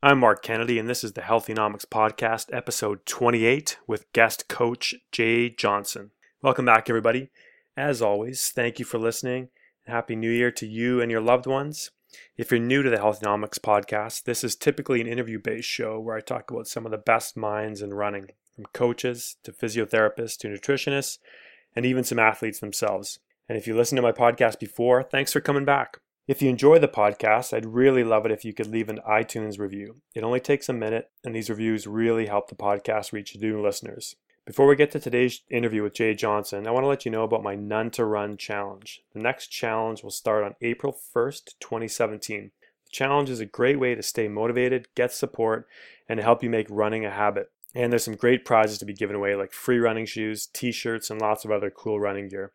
I'm Mark Kennedy, and this is the Healthynomics Podcast, episode 28, with guest coach Jay Johnson. Welcome back, everybody. As always, thank you for listening. Happy New Year to you and your loved ones. If you're new to the Healthynomics Podcast, this is typically an interview based show where I talk about some of the best minds in running, from coaches to physiotherapists to nutritionists, and even some athletes themselves. And if you listened to my podcast before, thanks for coming back. If you enjoy the podcast, I'd really love it if you could leave an iTunes review. It only takes a minute, and these reviews really help the podcast reach new listeners. Before we get to today's interview with Jay Johnson, I want to let you know about my None to Run challenge. The next challenge will start on April 1st, 2017. The challenge is a great way to stay motivated, get support, and help you make running a habit. And there's some great prizes to be given away, like free running shoes, t shirts, and lots of other cool running gear.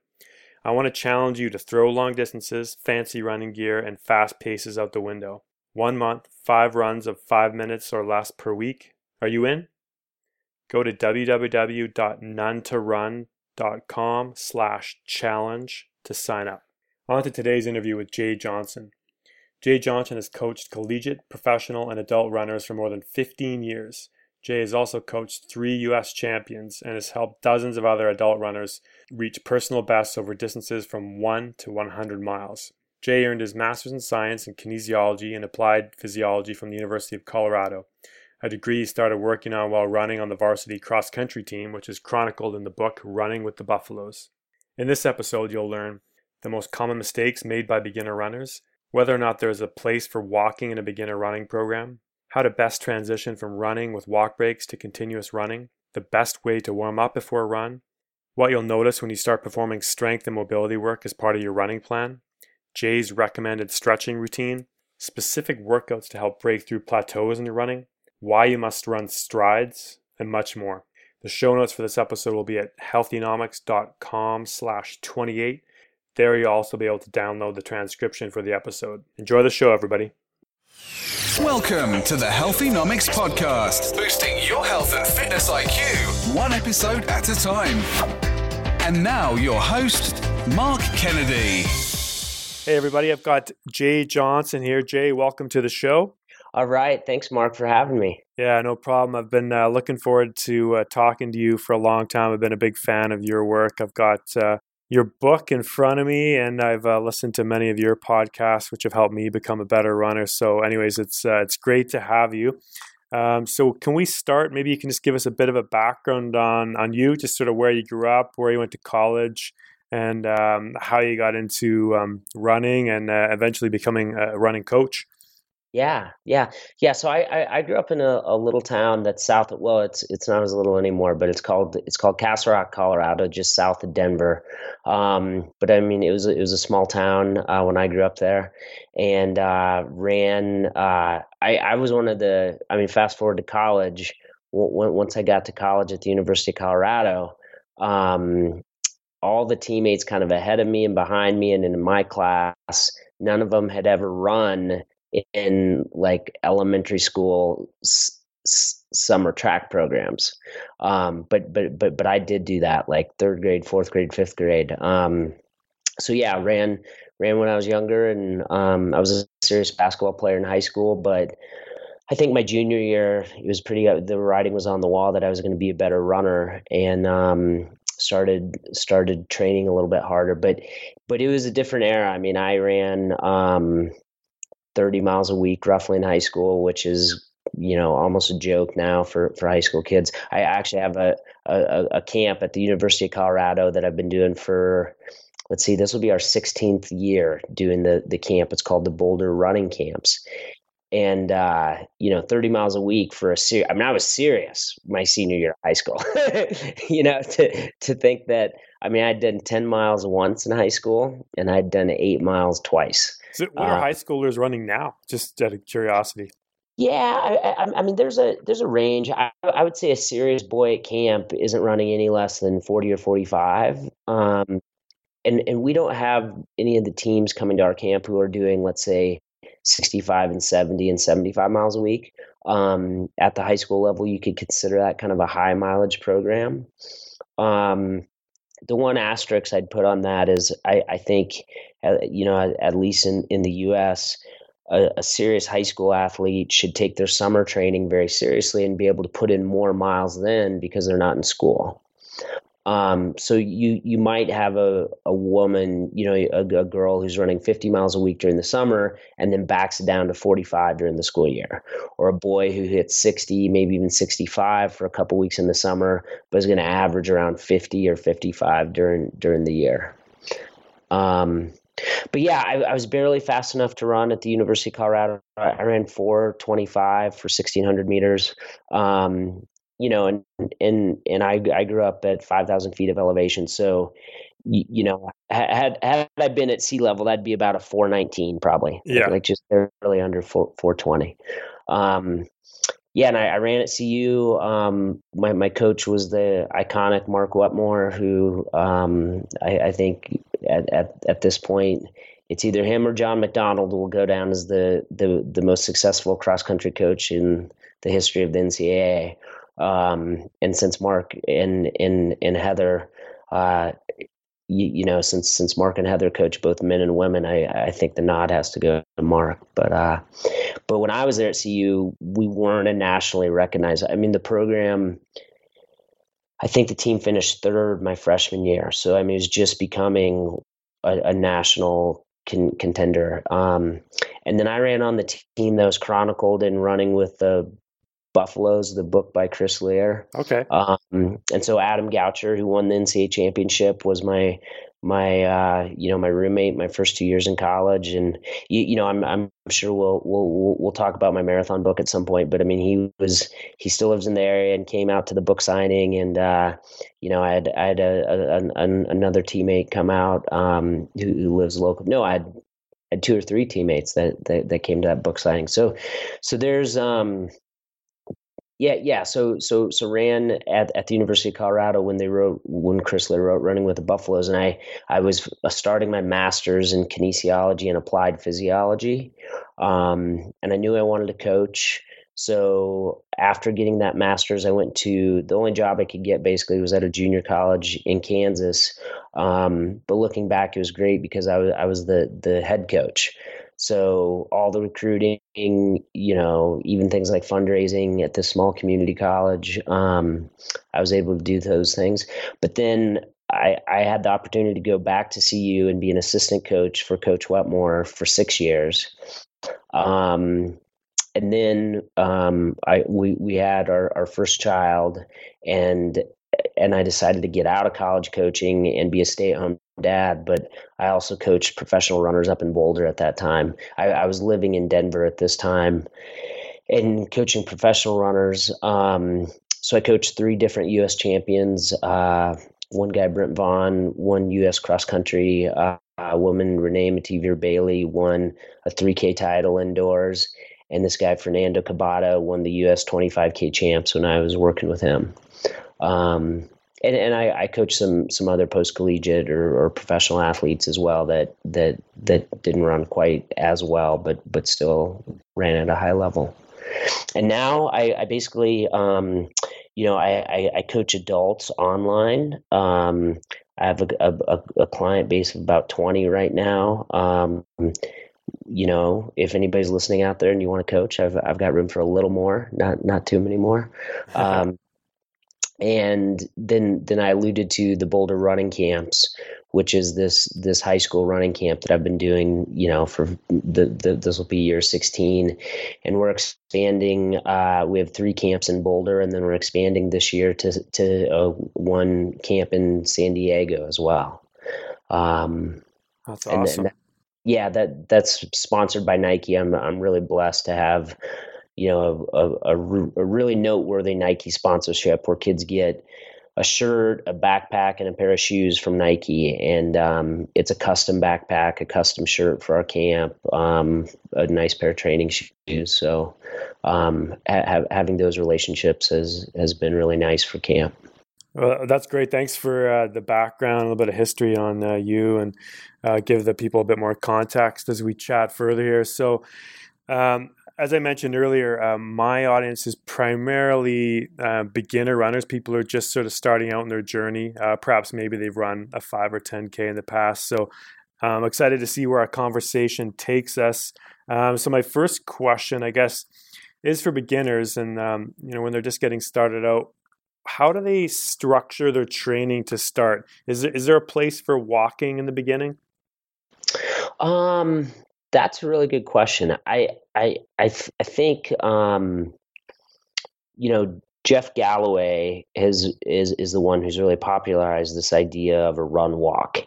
I want to challenge you to throw long distances, fancy running gear, and fast paces out the window. One month, five runs of five minutes or less per week. Are you in? Go to www.nonetorun.com slash challenge to sign up. On to today's interview with Jay Johnson. Jay Johnson has coached collegiate, professional, and adult runners for more than 15 years. Jay has also coached three U.S. champions and has helped dozens of other adult runners reach personal bests over distances from 1 to 100 miles. Jay earned his master's in science in kinesiology and applied physiology from the University of Colorado, a degree he started working on while running on the varsity cross country team, which is chronicled in the book Running with the Buffaloes. In this episode, you'll learn the most common mistakes made by beginner runners, whether or not there is a place for walking in a beginner running program, how to best transition from running with walk breaks to continuous running, the best way to warm up before a run, what you'll notice when you start performing strength and mobility work as part of your running plan, Jay's recommended stretching routine, specific workouts to help break through plateaus in your running, why you must run strides, and much more. The show notes for this episode will be at healthynomics.com slash 28. There you'll also be able to download the transcription for the episode. Enjoy the show, everybody. Welcome to the Healthynomics Podcast, boosting your health and fitness IQ, one episode at a time. And now, your host, Mark Kennedy. Hey, everybody, I've got Jay Johnson here. Jay, welcome to the show. All right. Thanks, Mark, for having me. Yeah, no problem. I've been uh, looking forward to uh, talking to you for a long time. I've been a big fan of your work. I've got uh, your book in front of me, and I've uh, listened to many of your podcasts, which have helped me become a better runner. So, anyways, it's uh, it's great to have you. Um, so, can we start? Maybe you can just give us a bit of a background on on you, just sort of where you grew up, where you went to college, and um, how you got into um, running, and uh, eventually becoming a running coach. Yeah, yeah, yeah. So I, I, I grew up in a, a, little town that's south of well, it's it's not as little anymore, but it's called it's called Castle Rock, Colorado, just south of Denver. Um, but I mean, it was it was a small town uh, when I grew up there, and uh, ran. Uh, I I was one of the. I mean, fast forward to college. W- once I got to college at the University of Colorado, um, all the teammates kind of ahead of me and behind me, and in my class, none of them had ever run in like elementary school s- s- summer track programs. Um, but but but but I did do that like third grade, fourth grade, fifth grade. Um, so yeah, ran ran when I was younger, and um, I was a serious basketball player in high school. But I think my junior year, it was pretty. Uh, the writing was on the wall that I was going to be a better runner, and um, started started training a little bit harder. But but it was a different era. I mean, I ran. Um, 30 miles a week roughly in high school, which is you know almost a joke now for for high school kids. I actually have a a, a camp at the University of Colorado that I've been doing for let's see, this will be our 16th year doing the the camp. It's called the Boulder Running Camps. And uh, you know, 30 miles a week for a serious. I mean, I was serious my senior year of high school. you know, to to think that I mean, I'd done 10 miles once in high school, and I'd done eight miles twice. So what are uh, high schoolers running now? Just out of curiosity. Yeah, I, I, I, mean, there's a there's a range. I, I, would say a serious boy at camp isn't running any less than forty or forty five. Um, and and we don't have any of the teams coming to our camp who are doing, let's say, sixty five and seventy and seventy five miles a week. Um, at the high school level, you could consider that kind of a high mileage program. Um, the one asterisk I'd put on that is I, I think, uh, you know, at, at, least in, in the U.S., a, a, serious high school athlete should take their summer training very seriously and be able to put in more miles then because they're not in school. Um, so you you might have a, a woman, you know, a, a, girl who's running 50 miles a week during the summer and then backs it down to 45 during the school year, or a boy who hits 60, maybe even 65 for a couple weeks in the summer, but is going to average around 50 or 55 during during the year. Um, but yeah, I, I, was barely fast enough to run at the University of Colorado. I ran 425 for 1600 meters. Um, you know, and and and I I grew up at 5,000 feet of elevation, so you, you, know, had had I been at sea level, that'd be about a 419 probably. Yeah, like just barely under 4, 420. Um, yeah, and I, I, ran at CU. Um, my my coach was the iconic Mark Wetmore, who um, I, I, think at, at at this point it's either him or John McDonnell will go down as the the the most successful cross country coach in the history of the NCAA. Um, and since Mark and and and Heather, uh, you, you, know, since since Mark and Heather coach both men and women, I I think the nod has to go to Mark. But uh, but when I was there at CU, we weren't a nationally recognized. I mean, the program. I think the team finished third my freshman year, so I mean, it was just becoming a, a national con- contender. Um, and then I ran on the team that was chronicled in running with the Buffaloes, the book by Chris Lear. Okay. Um, and so Adam Goucher, who won the NCAA championship, was my my uh, you know my roommate my first two years in college, and you, you know I'm I'm sure we'll, we'll we'll talk about my marathon book at some point. But I mean he was he still lives in the area and came out to the book signing, and uh, you know I had I had a, a, a another teammate come out um, who, who lives local. No, I had had two or three teammates that, that that came to that book signing. So so there's um yeah, yeah. So, so, so ran at, at the University of Colorado when they wrote when Chris Lear wrote running with the Buffaloes, and I I was uh, starting my master's in kinesiology and applied physiology, um, and I knew I wanted to coach. So after getting that master's, I went to the only job I could get basically was at a junior college in Kansas. Um, but looking back, it was great because I was I was the the head coach. So all the recruiting, you know, even things like fundraising at the small community college, um, I was able to do those things. But then I, I had the opportunity to go back to CU and be an assistant coach for Coach Wetmore for six years. Um, and then um, I we we had our, our first child, and and I decided to get out of college coaching and be a stay at home dad. But I also coached professional runners up in Boulder at that time. I, I was living in Denver at this time and coaching professional runners. Um, so I coached three different U.S. champions. Uh, one guy, Brent Vaughn, one U.S. cross country uh, woman, Renee Metivier Baillie, won a 3K title indoors. And this guy, Fernando Cabada, won the U.S. 25K champs when I was working with him. Um, and, and I, I coach some some other post collegiate or, or, professional athletes as well that that that didn't run quite as well, but but still ran at a high level. And now I, I basically, um, you know, I, I, coach adults online. Um, I have a, a, a, client base of about 20 right now. Um, you know, if anybody's listening out there and you want to coach, I've, I've got room for a little more, not, not too many more. Um, and then then I alluded to the Boulder Running Camps, which is this this high school running camp that I've been doing, you know, for the, the this will be year 16, and we're expanding. Uh, we have three camps in Boulder, and then we're expanding this year to to uh, one camp in San Diego as well. Um, that's awesome. And, yeah, that that's sponsored by Nike. I'm I'm really blessed to have you know, a, a, a, really noteworthy Nike sponsorship where kids get a shirt, a backpack, and a pair of shoes from Nike. And um, it's a custom backpack, a custom shirt for our camp, um, a nice pair of training shoes. So um, ha- having those relationships has, has been really nice for camp. Well, that's great. Thanks for uh, the background, a little bit of history on uh, you, and uh, give the people a bit more context as we chat further here. So, um, as I mentioned earlier, um, my audience is primarily uh, beginner runners, people are just sort of starting out in their journey. Uh, perhaps maybe they've run a 5 or 10K in the past. So I'm excited to see where our conversation takes us. Um, so my first question, I guess, is for beginners, and um, you know when they're just getting started out. How do they structure their training to start? Is there, is there a place for walking in the beginning? Um, that's a really good question. I I I, th- I think um, you know Jeff Galloway is is is the one who's really popularized this idea of a run walk.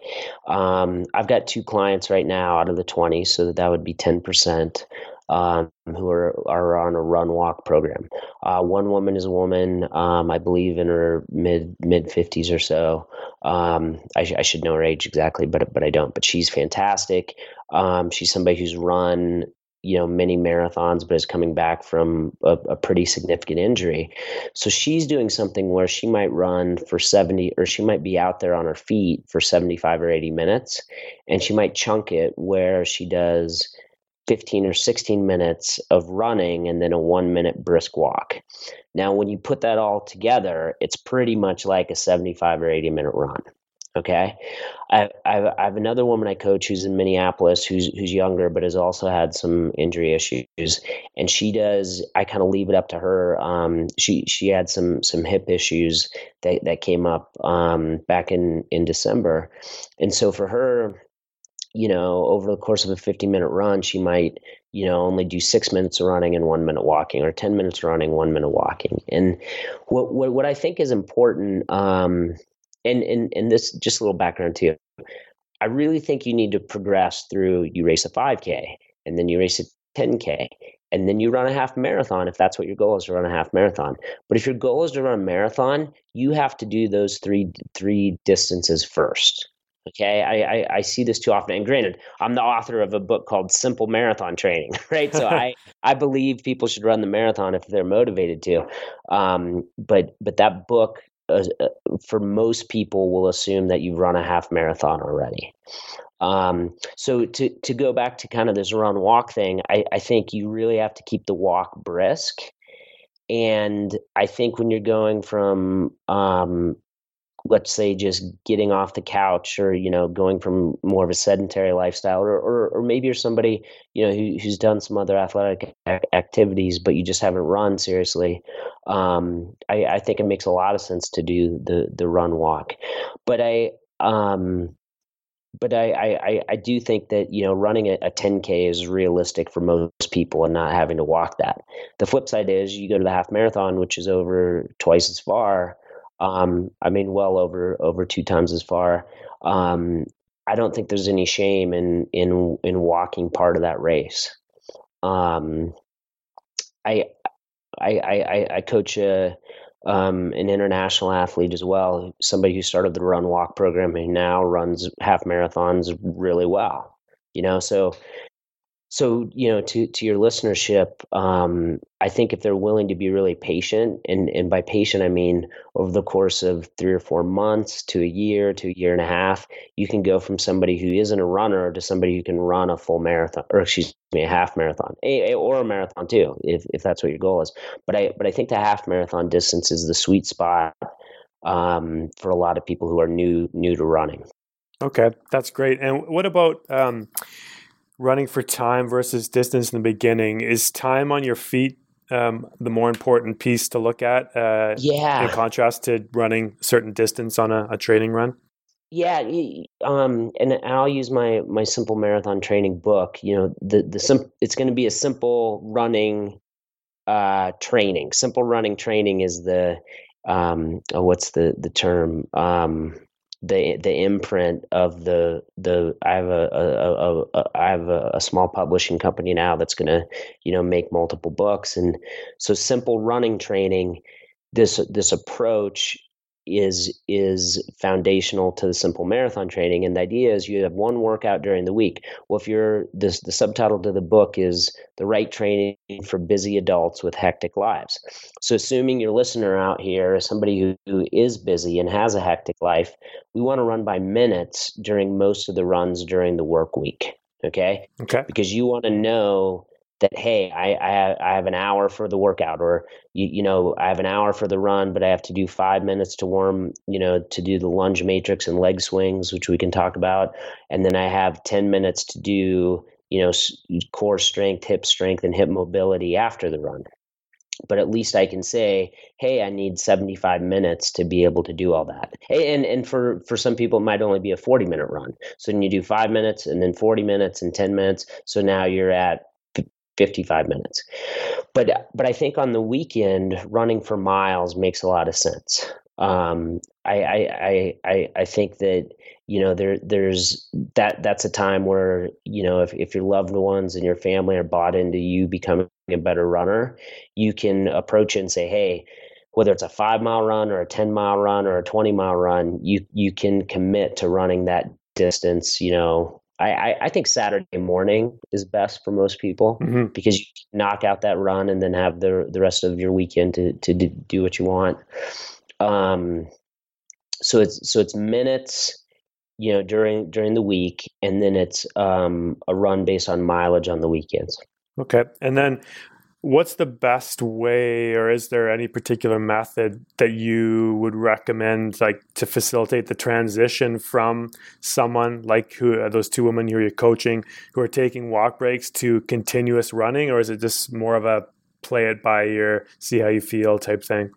Um, I've got two clients right now out of the twenty, so that, that would be ten percent. Um, who are, are on a run walk program. Uh, one woman is a woman, um, I believe in her mid mid fifties or so. Um, I, sh- I, should know her age exactly, but but I don't. But she's fantastic. Um, she's somebody who's run you know many marathons but is coming back from a, a, pretty significant injury. So she's doing something where she might run for 70 or she might be out there on her feet for 75 or 80 minutes and she might chunk it where she does 15 or 16 minutes of running and then a one minute brisk walk. Now when you put that all together it's pretty much like a 75 or 80 minute run Okay, I, I, I have another woman I coach who's in Minneapolis, who's who's younger, but has also had some injury issues, and she does. I kind of leave it up to her. Um, she she had some some hip issues that that came up um, back in in December, and so for her, you know, over the course of a 50 minute run, she might, you know, only do six minutes of running and one minute walking, or 10 minutes running, one minute walking. And what what, what I think is important. Um, and and and this just a little background too. I really think you need to progress through. You race a 5K, and then you race a 10K, and then you run a half marathon if that's what your goal is to run a half marathon. But if your goal is to run a marathon, you have to do those three three distances first. Okay, I, I, I, see this too often. And granted, I'm the author of a book called Simple Marathon Training, right? So I, I believe people should run the marathon if they're motivated to. Um, but but that book uh, for most people will assume that you've run a half marathon already. Um, so to to go back to kind of this run walk thing, I, I think you really have to keep the walk brisk. And I think when you're going from um, let's say just getting off the couch or you know going from more of a sedentary lifestyle or or, or maybe you're somebody you know who, who's done some other athletic activities but you just haven't run seriously um, I, I think it makes a lot of sense to do the the run walk but i um, but I, I, I do think that you know running a, a 10k is realistic for most people and not having to walk that. The flip side is you go to the half marathon, which is over twice as far, um, I mean, well over over two times as far. Um, I don't think there's any shame in in in walking part of that race. Um, I, I I I coach a um, an international athlete as well, somebody who started the run walk program and now runs half marathons really well. You know, so so you know to to your listenership um, i think if they're willing to be really patient and and by patient i mean over the course of three or four months to a year to a year and a half you can go from somebody who isn't a runner to somebody who can run a full marathon or excuse me a half marathon a, or a marathon too if if that's what your goal is. But i but i think the half marathon distance is the sweet spot um, for a lot of people who are new new to running. Okay that's great. And what about um, running for time versus distance in the beginning. Is time on your feet um, the more important piece to look at? Uh, yeah. In contrast to running certain distance on a, a training run. Yeah, um, and I'll use my my simple marathon training book. You know, the the sim- it's going to be a simple running uh, training. Simple running training is the um, oh, what's the the term? Um, the the imprint of the the I have a, a, a, a I have a, a small publishing company now that's going to you know make multiple books. And so simple running training this this approach is is foundational to the simple marathon training. And the idea is you have one workout during the week. Well if you're this the subtitle to the book is the right training for busy adults with hectic lives. So assuming your listener out here is somebody who, who is busy and has a hectic life we want to run by minutes during most of the runs during the work week okay? Okay. Because you want to know that hey I, I, I have an hour for the workout or you, you know i have an hour for the run but i have to do five minutes to warm you know to do the lunge matrix and leg swings which we can talk about and then i have 10 minutes to do you know core strength hip strength and hip mobility after the run but at least I can say, hey, I need 75 minutes to be able to do all that. And and for for some people it might only be a 40 minute run. So then you do 5 minutes and then 40 minutes and 10 minutes. So now you're at 55 minutes. But but I think on the weekend running for miles makes a lot of sense. Um, I, I I I think that you know there there's that that's a time where you know if, if your loved ones and your family are bought into you becoming a better runner you can approach it and say hey whether it's a five mile run or a 10 mile run or a 20 mile run you you can commit to running that distance you know I, I, I think Saturday morning is best for most people mm-hmm. because you knock out that run and then have the the rest of your weekend to to do what you want. Um, so it's so it's minutes you know during during the week and then it's um, a run based on mileage on the weekends okay and then what's the best way or is there any particular method that you would recommend like to facilitate the transition from someone like who uh, those two women who you're coaching who are taking walk breaks to continuous running or is it just more of a play it by ear see how you feel type thing?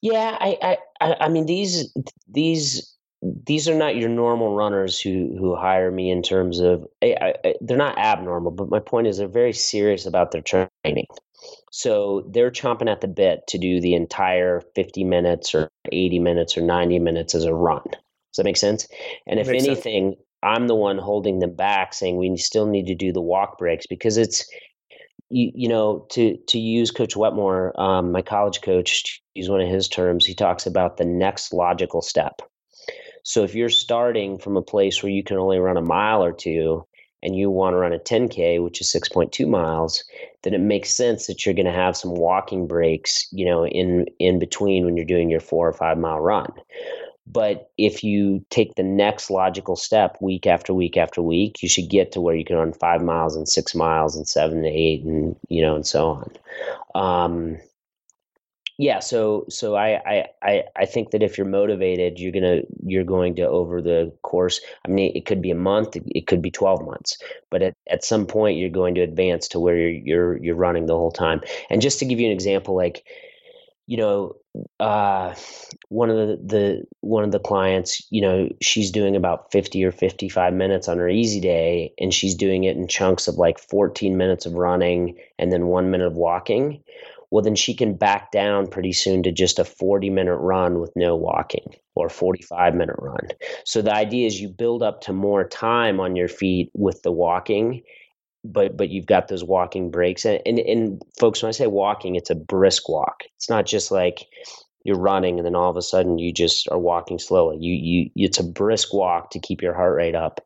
Yeah i i i mean these these these are not your normal runners who who hire me in terms of I, I, they're not abnormal but my point is they're very serious about their training. So they're chomping at the bit to do the entire 50 minutes or 80 minutes or 90 minutes as a run. Does that make sense? And if anything sense. i'm the one holding them back saying we still need to do the walk breaks because it's you, you know to to use coach wetmore um, my college coach use one of his terms he talks about the next logical step so if you're starting from a place where you can only run a mile or two and you want to run a 10k which is 6.2 miles then it makes sense that you're going to have some walking breaks you know in in between when you're doing your 4 or 5 mile run. But if you take the next logical step week after week after week you should get to where you can run 5 miles and 6 miles and 7 to 8 and you know and so on. Um, yeah so so I, I i think that if you're motivated you're gonna you're going to over the course. I mean it could be a month it could be 12 months but at, at some point you're going to advance to where you're you're you're running the whole time. And just to give you an example like you know uh one of the, the one of the clients you know she's doing about 50 or 55 minutes on her easy day and she's doing it in chunks of like 14 minutes of running and then 1 minute of walking well, then she can back down pretty soon to just a 40 minute run with no walking or 45 minute run. So the idea is you build up to more time on your feet with the walking, but but you've got those walking breaks. And, and, and folks, when I say walking, it's a brisk walk. It's not just like you're running and then all of a sudden you just are walking slowly. You you it's a brisk walk to keep your heart rate up.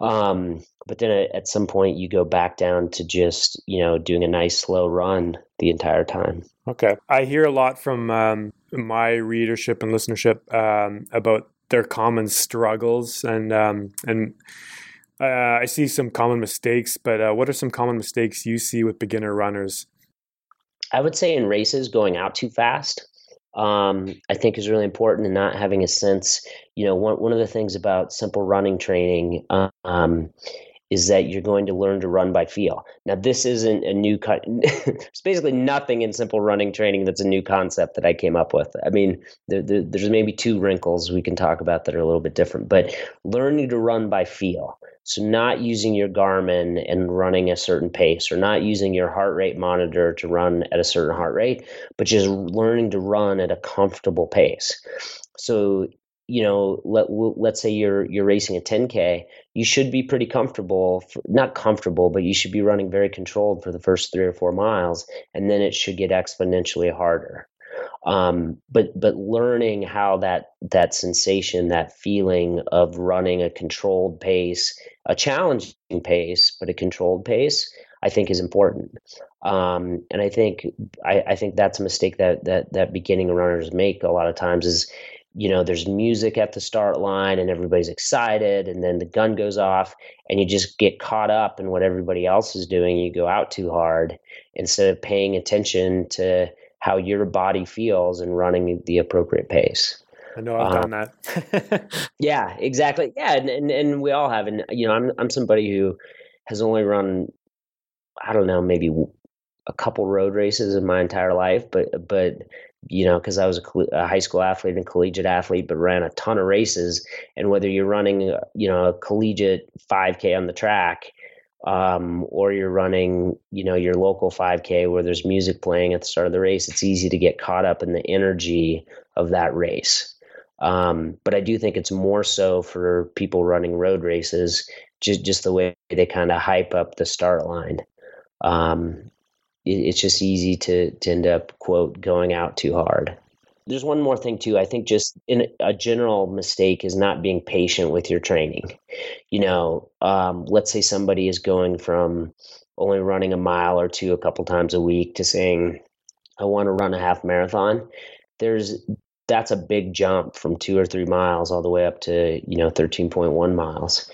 Um, but then at some point you go back down to just you know doing a nice slow run the entire time okay i hear a lot from um, my readership and listenership um, about their common struggles and um, and uh, i see some common mistakes but uh, what are some common mistakes you see with beginner runners i would say in races going out too fast um, I think is really important and not having a sense. You know, one one of the things about simple running training um, is that you're going to learn to run by feel. Now, this isn't a new cut. There's basically nothing in simple running training that's a new concept that I came up with. I mean, there, there, there's maybe two wrinkles we can talk about that are a little bit different, but learning to run by feel. So, not using your Garmin and running a certain pace, or not using your heart rate monitor to run at a certain heart rate, but just learning to run at a comfortable pace. So, you know, let let's say you're you're racing a 10k, you should be pretty comfortable, for, not comfortable, but you should be running very controlled for the first three or four miles, and then it should get exponentially harder. Um, but but learning how that that sensation, that feeling of running a controlled pace, a challenging pace, but a controlled pace, I think is important. Um, and I think I, I, think that's a mistake that that that beginning runners make a lot of times is you know, there's music at the start line and everybody's excited, and then the gun goes off, and you just get caught up in what everybody else is doing. You go out too hard instead of paying attention to how your body feels and running the appropriate pace. I know I've done um, that. yeah, exactly. Yeah, and, and and we all have. And you know, I'm I'm somebody who has only run, I don't know, maybe a couple road races in my entire life, but but you know, because I was a, a, high school athlete and collegiate athlete, but ran a ton of races. And whether you're running, uh, you know, a collegiate 5K on the track, um, or you're running, you know, your local 5K where there's music playing at the start of the race, it's easy to get caught up in the energy of that race. Um, but I do think it's more so for people running road races, just just the way they kind of hype up the start line. Um, it's just easy to to end up quote going out too hard. There's one more thing too. I think just in a general mistake is not being patient with your training. You know, um, let's say somebody is going from only running a mile or two a couple times a week to saying, I want to run a half marathon. There's that's a big jump from two or three miles all the way up to you know 13.1 miles.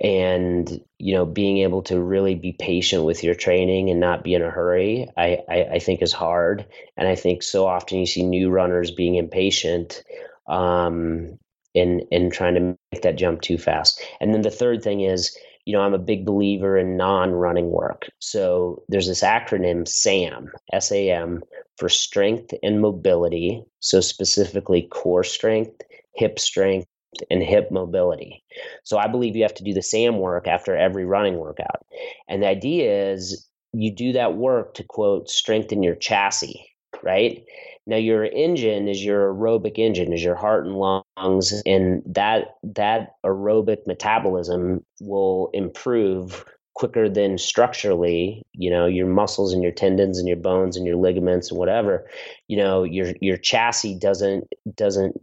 And you know being able to really be patient with your training and not be in a hurry I, I, I think is hard. And i think so often you see new runners being impatient um and and trying to make that jump too fast. And then the third thing is you know i'm a big believer in non-running work. So there's this acronym sam sam for strength and mobility so specifically core strength hip strength and hip mobility. So I believe you have to do the SAM work after every running workout. And the idea is you do that work to quote strengthen your chassis, right? Now your engine is your aerobic engine, is your heart and lungs, and that that aerobic metabolism will improve quicker than structurally, you know, your muscles and your tendons and your bones and your ligaments and whatever, you know, your your chassis doesn't doesn't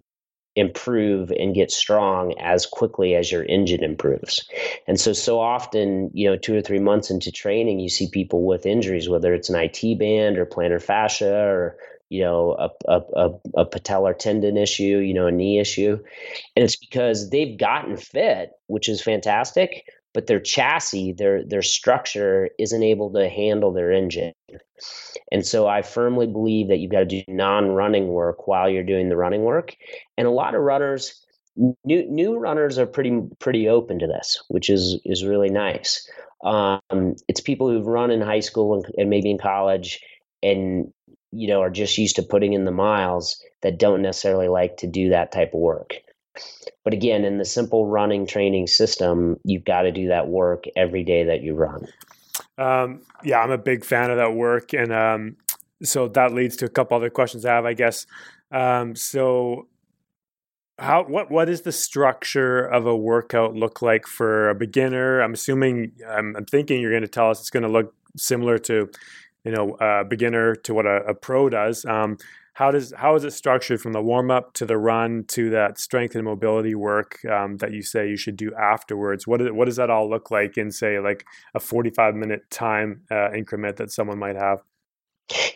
improve and get strong as quickly as your engine improves. And so, so often, you know, two or three months into training, you see people with injuries, whether it's an IT band or plantar fascia or, you know, a, a, a, a patellar tendon issue, you know, a knee issue. And it's because they've gotten fit, which is fantastic, but their chassis, their their structure isn't able to handle their engine. And so I firmly believe that you've got to do non-running work while you're doing the running work. And a lot of runners new new runners are pretty pretty open to this, which is is really nice. Um, it's people who've run in high school and, and maybe in college and you know are just used to putting in the miles that don't necessarily like to do that type of work. But again, in the simple running training system, you've got to do that work every day that you run. Um, yeah, I'm a big fan of that work, and um, so that leads to a couple other questions I have, I guess. Um, so, how what what is the structure of a workout look like for a beginner? I'm assuming I'm, I'm thinking you're going to tell us it's going to look similar to, you know, a beginner to what a, a pro does. Um, how does how is it structured from the warm up to the run to that strength and mobility work um, that you say you should do afterwards? What, is, what does that all look like in say like a 45 minute time uh, increment that someone might have?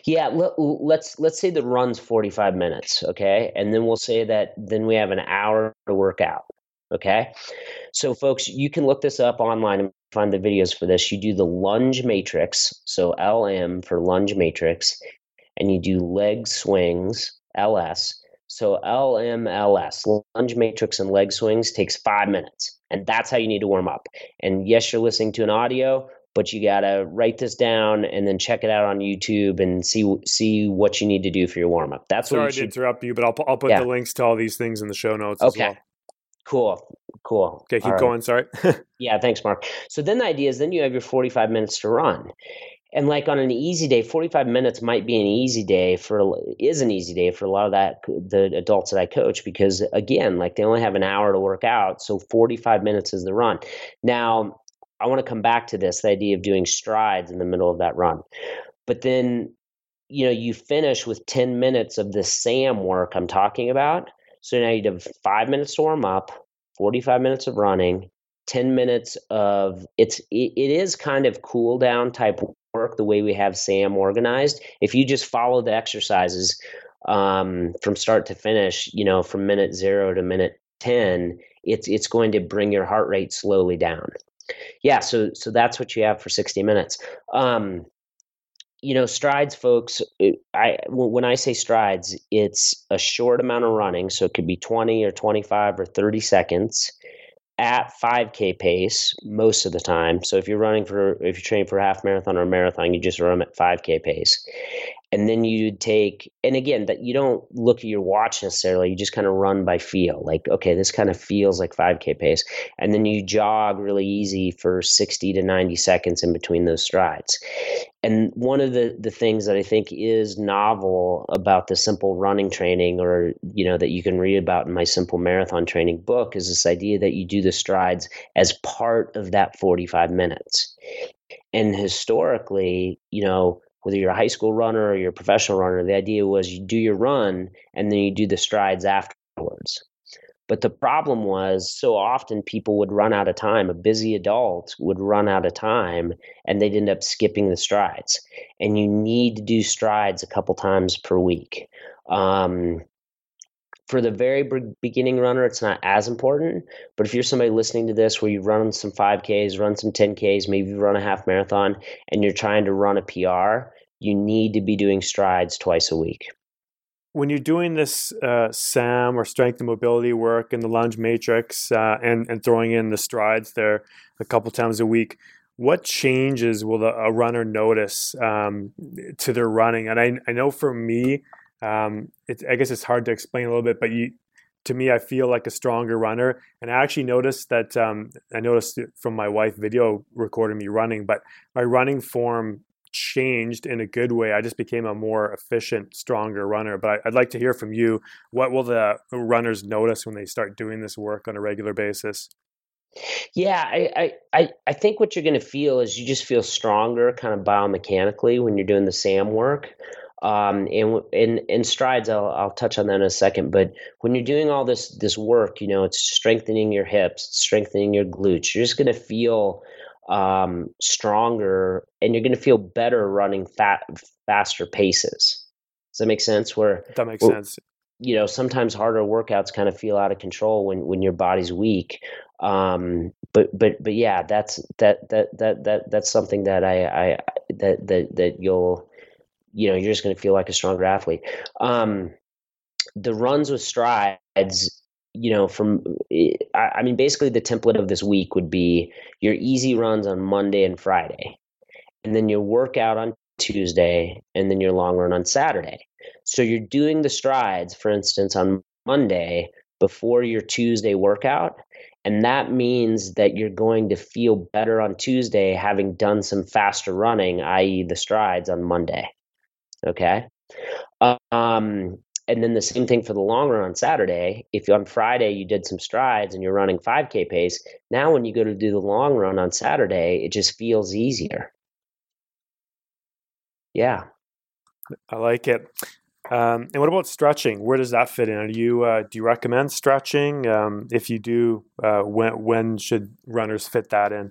Yeah, let, let's let's say the run's 45 minutes, okay? And then we'll say that then we have an hour to work out. Okay. So folks, you can look this up online and find the videos for this. You do the lunge matrix, so LM for lunge matrix, and you do leg swings, LS. So LMLS, lunge matrix and leg swings, takes five minutes. And that's how you need to warm up. And yes, you're listening to an audio, but you got to write this down and then check it out on YouTube and see see what you need to do for your warm up. That's Sorry what to interrupt you, but I'll, I'll put yeah. the links to all these things in the show notes okay. as well. Cool. Cool. Okay, keep going. Sorry. yeah, thanks, Mark. So then the idea is then you have your 45 minutes to run and like on an easy day 45 minutes might be an easy day for is an easy day for a lot of that the adults that i coach because again like they only have an hour to work out so 45 minutes is the run. Now i want to come back to this the idea of doing strides in the middle of that run. But then you know you finish with 10 minutes of the sam work i'm talking about. So now you have five minutes to warm up 45 minutes of running 10 minutes of it's it, it is kind of cool down type work the way we have Sam organized, if you just follow the exercises um, from start to finish, you know, from minute zero to minute 10, it's, it's going to bring your heart rate slowly down. Yeah, so so that's what you have for 60 minutes. Um, you know, strides, folks. I when I say strides, it's a short amount of running, so it could be 20 or 25 or 30 seconds at 5K pace most of the time. So if you're running for, if you're training for a half marathon or a marathon, you just run at 5K pace and then you take and again that you don't look at your watch necessarily you just kind of run by feel like okay this kind of feels like 5k pace and then you jog really easy for 60 to 90 seconds in between those strides. And one of the the things that i think is novel about the simple running training or you know that you can read about in my simple marathon training book is this idea that you do the strides as part of that 45 minutes. And historically you know whether you're a high school runner or you're a professional runner, the idea was you do your run and then you do the strides afterwards. But the problem was so often people would run out of time. A busy adult would run out of time and they'd end up skipping the strides. And you need to do strides a couple times per week. Um, for the very beginning runner, it's not as important. But if you're somebody listening to this where you run some 5Ks, run some 10Ks, maybe run a half marathon, and you're trying to run a PR, you need to be doing strides twice a week. When you're doing this uh, SAM or strength and mobility work in the lunge matrix uh, and, and throwing in the strides there a couple times a week, what changes will a runner notice um, to their running? And I, I know for me, um, I guess it's hard to explain a little bit, but you, to me, I feel like a stronger runner. And I actually noticed that um, I noticed from my wife video recording me running, but my running form changed in a good way. I just became a more efficient, stronger runner. But I'd like to hear from you. What will the runners notice when they start doing this work on a regular basis? Yeah, I, I, I think what you're going to feel is you just feel stronger kind of biomechanically when you're doing the SAM work. Um, and in in strides, I'll I'll touch on that in a second. But when you're doing all this this work, you know, it's strengthening your hips, strengthening your glutes. You're just going to feel um, stronger, and you're going to feel better running fat faster paces. Does that make sense? Where that makes sense. You know, sometimes harder workouts kind of feel out of control when when your body's weak. Um, but but but yeah, that's that that that that that's something that I I that that that you'll you know you're just going to feel like a stronger athlete. Um, the runs with strides, you know, from I mean, basically the template of this week would be your easy runs on Monday and Friday, and then your workout on Tuesday, and then your long run on Saturday. So you're doing the strides, for instance, on Monday before your Tuesday workout. And that means that you're going to feel better on Tuesday having done some faster running, i.e., the strides on Monday. Okay. Um, and then the same thing for the long run on Saturday. If on Friday you did some strides and you're running 5K pace, now when you go to do the long run on Saturday, it just feels easier. Yeah. I like it. Um, and what about stretching? Where does that fit in? Do you uh, do you recommend stretching? Um, if you do, uh, when when should runners fit that in?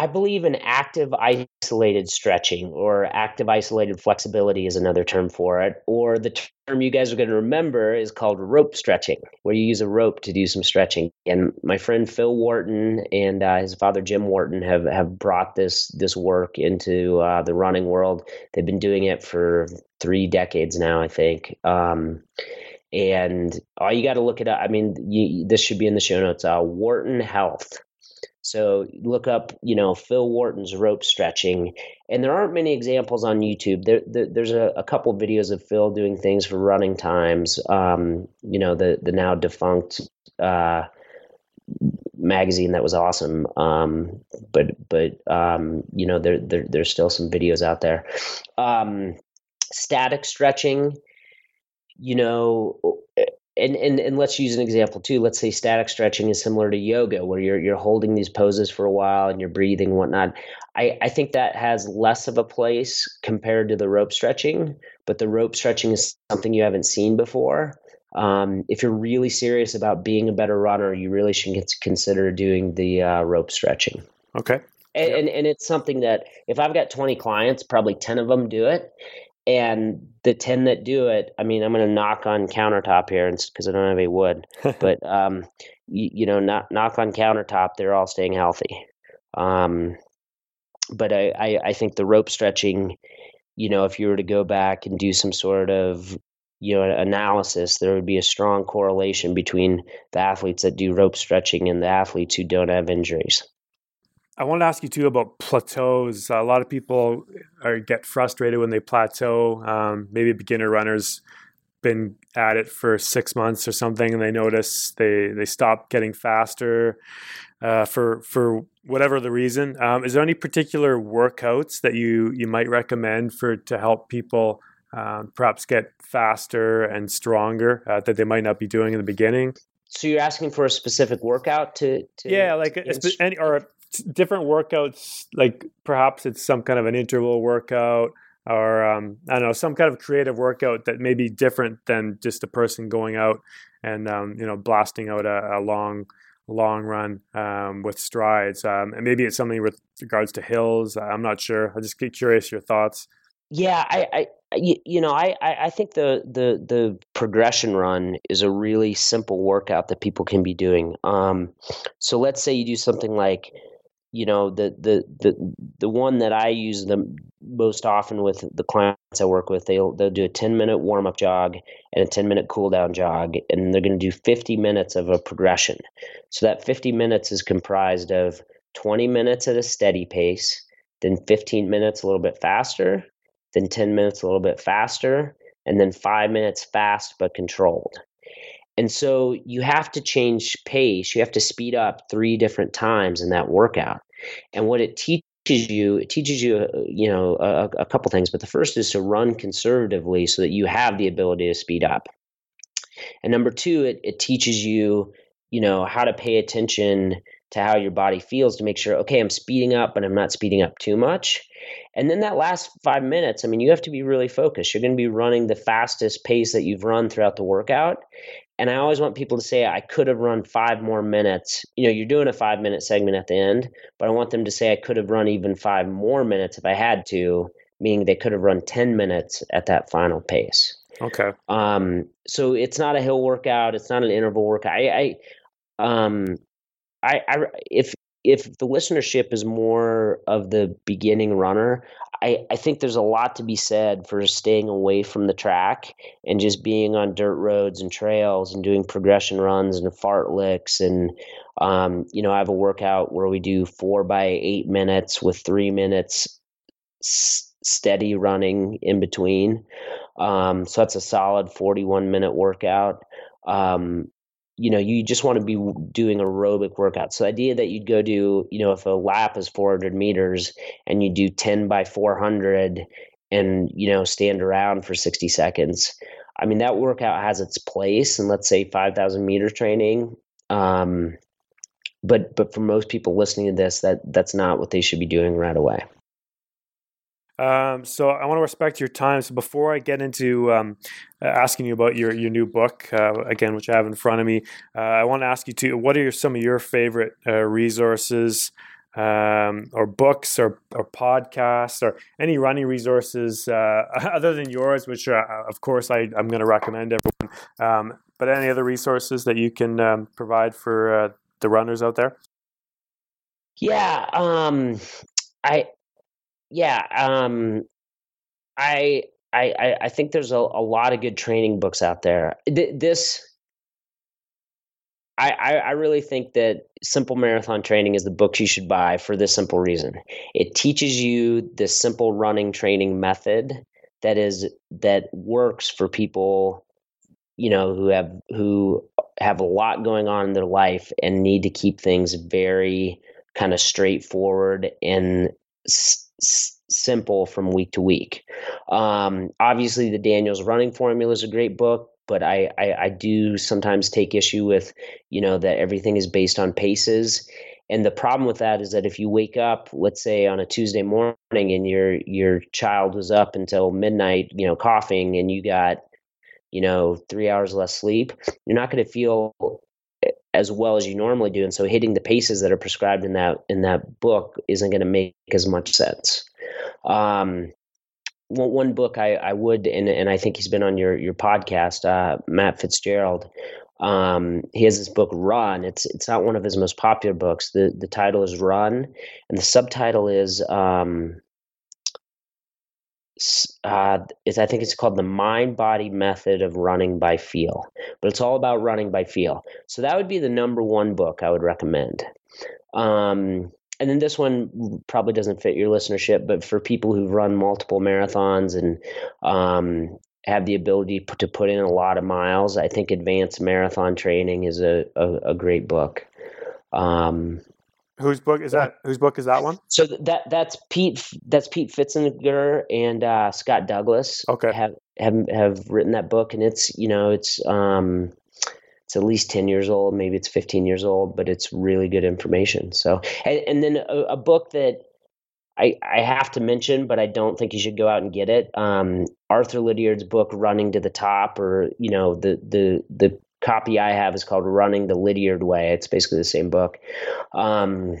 I believe in active isolated stretching or active isolated flexibility is another term for it. Or the term you guys are going to remember is called rope stretching, where you use a rope to do some stretching. And my friend Phil Wharton and uh, his father Jim Wharton have, have brought this this work into uh, the running world. They've been doing it for three decades now, I think. Um, and all you got to look it up. I mean, you, this should be in the show notes. Uh, Wharton Health so look up, you know, Phil Wharton's rope stretching, and there aren't many examples on YouTube. There, there there's a, a, couple videos of Phil doing things for running times. Um, you know, the the now defunct uh, magazine that was awesome. Um, but but um, you know, there, there there's still some videos out there. Um, static stretching, you know and, and and let's use an example too. Let's say static stretching is similar to yoga, where you're you're holding these poses for a while and you're breathing and whatnot. I, I think that has less of a place compared to the rope stretching, but the rope stretching is something you haven't seen before. Um, if you're really serious about being a better runner, you really should consider doing the uh, rope stretching. Okay. And, yep. and, and it's something that if I've got 20 clients, probably 10 of them do it and the 10 that do it i mean i'm going to knock on countertop here because i don't have any wood but um, you, you, know not, knock on countertop they're all staying healthy um, but I, I, I think the rope stretching you know if you were to go back and do some sort of you know analysis, there would be a strong correlation between the athletes that do rope stretching and the athletes who don't have injuries. I want to ask you too about plateaus. A lot of people are, get frustrated when they plateau. Um, maybe beginner runners been at it for six months or something, and they notice they they stop getting faster uh, for for whatever the reason. Um, is there any particular workouts that you you might recommend for to help people um, perhaps get faster and stronger uh, that they might not be doing in the beginning? So you're asking for a specific workout to, to yeah, like any, or different workouts. Like perhaps it's some kind of an interval workout or um, I don't know some kind of creative workout that may be different than just a person going out and um, you know blasting out a, a long long run um, with strides. Um, and maybe it's something with regards to hills. I'm not sure. I just get curious your thoughts. Yeah, I, I you know, I, I think the, the the progression run is a really simple workout that people can be doing. Um, so let's say you do something like you know the the the the one that I use the most often with the clients I work with they'll they'll do a 10 minute warm up jog and a 10 minute cool down jog and they're going to do 50 minutes of a progression. So that 50 minutes is comprised of 20 minutes at a steady pace, then 15 minutes a little bit faster, then 10 minutes a little bit faster, and then 5 minutes fast but controlled. And so you have to change pace. You have to speed up three different times in that workout. And what it teaches you, it teaches you, uh, you know, a, a couple things. But the first is to run conservatively so that you have the ability to speed up. And number two, it, it teaches you, you know, how to pay attention to how your body feels to make sure, okay, I'm speeding up, but I'm not speeding up too much. And then that last five minutes, I mean, you have to be really focused. You're going to be running the fastest pace that you've run throughout the workout. And I always want people to say, I could have run five more minutes. You know, you're doing a five minute segment at the end, but I want them to say, I could have run even five more minutes if I had to, meaning they could have run 10 minutes at that final pace. Okay. Um, so it's not a hill workout. It's not an interval workout. I, I, um, I, I, if if the listenership is more of the beginning runner, I, I think there's a lot to be said for staying away from the track and just being on dirt roads and trails and doing progression runs and fartleks and um, you know I have a workout where we do four by eight minutes with three minutes s- steady running in between. Um, so that's a solid 41 minute workout. Um, you know, you just want to be doing aerobic workouts So the idea that you'd go do, you know, if a lap is 400 meters and you do 10 by 400 and, you know, stand around for 60 seconds. I mean, that workout has its place and let's say 5,000 meter training. Um, but, but for most people listening to this, that that's not what they should be doing right away. Um, so I want to respect your time. So before I get into um, uh, asking you about your your new book uh, again, which I have in front of me, uh, I want to ask you too. What are your, some of your favorite uh, resources? Um, or books or, or podcasts or any running resources uh, other than yours, which uh, of course I, am going to recommend everyone. Um, but any other resources that you can um, provide for the runners out there? Yeah, um, I yeah, um, I, I, I think there's a, a lot of good training books out there. This, I, I really think that Simple Marathon Training is the book you should buy for this simple reason. It teaches you the simple running training method that is that works for people, you know, who have who have a lot going on in their life and need to keep things very kind of straightforward and simple from week to week. Um, obviously, the Daniels running formula is a great book, but I, I, I do sometimes take issue with, you know, that everything is based on paces. And the problem with that is that if you wake up, let's say on a Tuesday morning, and your your child was up until midnight, you know, coughing, and you got, you know, three hours less sleep, you're not going to feel as well as you normally do. And so hitting the paces that are prescribed in that in that book isn't going to make as much sense. Um, one, book I, I would and, and I think he's been on your your podcast uh, Matt Fitzgerald um, he has this book Run. It's it's not one of his most popular books. The the title is Run and the subtitle is um, uh, is I think it's called the mind body method of running by feel, but it's all about running by feel. So that would be the number one book I would recommend. Um, and then this one probably doesn't fit your listenership, but for people who've run multiple marathons and um, have the ability to put in a lot of miles, I think Advanced Marathon Training is a, a, a great book. Um, whose book is that? Whose book is that one? So that that's Pete that's Pete Fitzinger and uh, Scott Douglas. Okay, have have have written that book, and it's you know it's um, it's at least 10 years old maybe it's 15 years old but it's really good information so and, and then a, a, book that I, I have to mention but i don't think you should go out and get it um, arthur lydiard's book running to the top or you know the the the copy i have is called running the lydiard way. It's basically the same book. Um,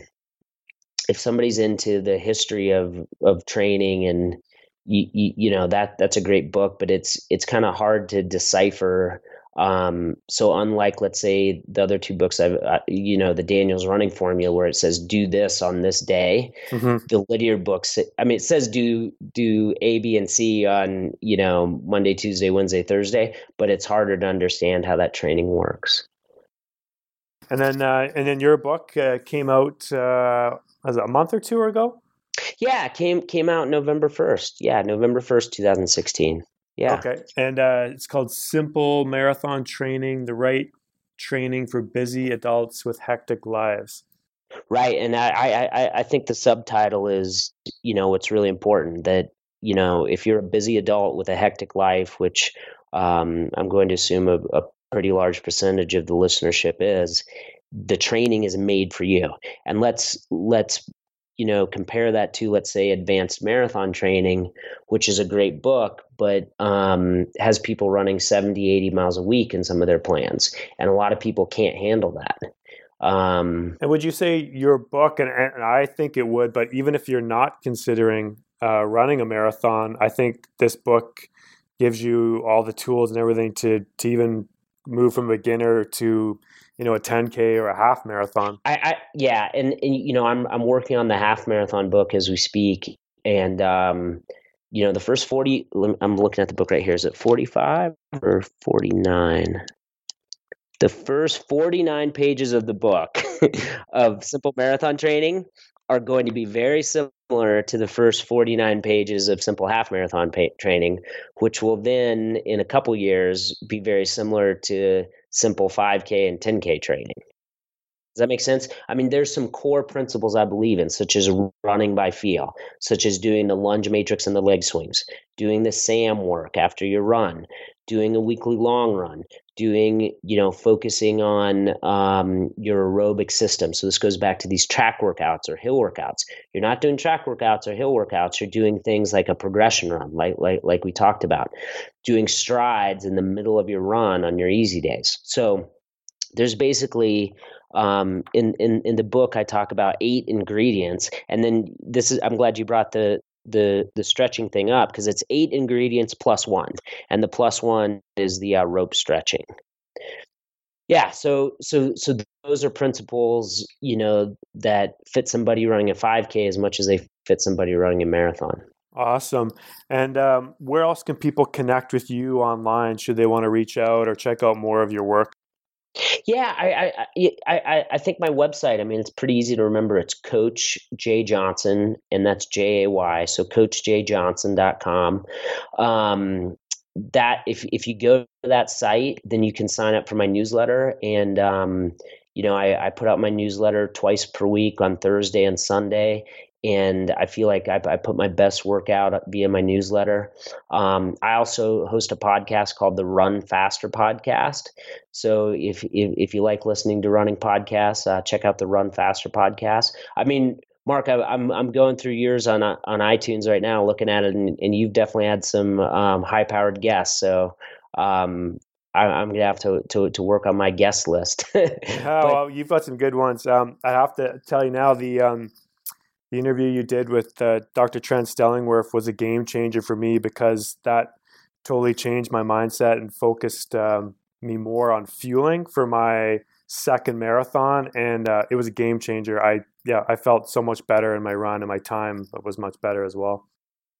if somebody's into the history of of training and you, you, you know that that's a great book but it's it's kind of hard to decipher um, so unlike, let's say, the other two books, I've, uh, you know, the Daniel's running formula, where it says do this on this day, mm-hmm. the Lydiard books, I mean, it says do do A, B, and C on you know Monday, Tuesday, Wednesday, Thursday, but it's harder to understand how that training works. And then, uh, and then your book uh, came out uh, was it a month or two ago? Yeah, came came out November first. Yeah, November first, two thousand sixteen. Yeah. Okay. And uh, it's called Simple Marathon Training, the right training for busy adults with hectic lives. Right. And I, I, I think the subtitle is, you know, what's really important that, you know, if you're a busy adult with a hectic life, which um, I'm going to assume a, a pretty large percentage of the listenership is, the training is made for you. And let's let's you know compare that to let's say advanced marathon training which is a great book but um, has people running 70 80 miles a week in some of their plans and a lot of people can't handle that. Um, and would you say your book and, and, i think it would but even if you're not considering uh, running a marathon i think this book gives you all the tools and everything to to even move from beginner to you know a 10k or a half marathon. I, I yeah and, and, you know i'm i'm working on the half marathon book as we speak and um you know the first 40 i'm looking at the book right here. Is it 45 or 49 the first 49 pages of the book of simple marathon training are going to be very similar to the first 49 pages of simple half marathon pa- training which will then in a couple years be very similar to simple 5K and 10K training. Does that make sense? I mean, there's some core principles I believe in, such as running by feel, such as doing the lunge matrix and the leg swings, doing the SAM work after your run, doing a weekly long run, doing, you know, focusing on um, your aerobic system. So this goes back to these track workouts or hill workouts. You're not doing track workouts or hill workouts. You're doing things like a progression run, like like like we talked about, doing strides in the middle of your run on your easy days. So there's basically um, in, in in the book I talk about eight ingredients, and then this is I'm glad you brought the the the stretching thing up because it's eight ingredients plus one, and the plus one is the uh, rope stretching. Yeah, so so so those are principles you know that fit somebody running a 5K as much as they fit somebody running a marathon. Awesome. And um, where else can people connect with you online? Should they want to reach out or check out more of your work? Yeah, I, I I I think my website. I mean, it's pretty easy to remember. It's Coach Jay Johnson, and that's J A Y. So CoachJayJohnson.com. Um, that if if you go to that site, then you can sign up for my newsletter, and um, you know I, I put out my newsletter twice per week on Thursday and Sunday, and I feel like I, I, put my best work out via my newsletter. Um, I also host a podcast called the Run Faster Podcast. So if if, if you like listening to running podcasts, uh, check out the Run Faster Podcast. I mean, Mark, I, am I'm, I'm going through yours on uh, on iTunes right now, looking at it, and, and you've definitely had some um, high powered guests. So um, I, am gonna have to, to to work on my guest list. oh, well, you've got some good ones. Um, I have to tell you now the um, the interview you did with uh, Dr. Trent Stellingwerff was a game changer for me because that totally changed my mindset and focused um, me more on fueling for my second marathon, and uh, it was a game changer. I yeah, I felt so much better in my run, and my time was much better as well.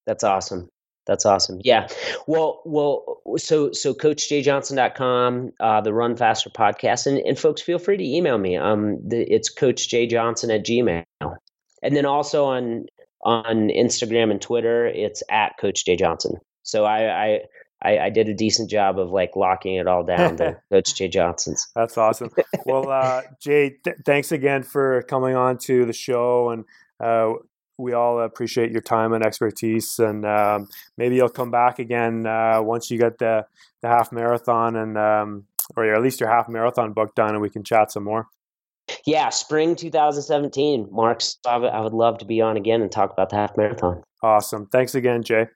That's awesome. That's awesome. Yeah. Well, well, so, so coachjayjohnson.com, uh, the Run Faster podcast, and, and folks, feel free to email me. Um, the, it's coachjjohnson at gmail. And then also on, on Instagram and Twitter, it's at Coach Jay Johnson. So I, I, I, I, did a decent job of like locking it all down to Coach Jay Johnson's. That's awesome. Well, uh, Jay, th- thanks again for coming on to the show, and uh, we all appreciate your time and expertise. And um, maybe you'll come back again uh, once you get the the half marathon and um, or at least your half marathon book done, and we can chat some more. Yeah, spring 2017, Mark. I would love to be on again and talk about the half marathon. Awesome. Thanks again, Jay.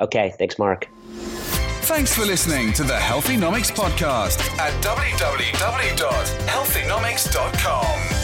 Okay. Thanks, Mark. Thanks for listening to the Healthynomics podcast at www.healthynomics.com.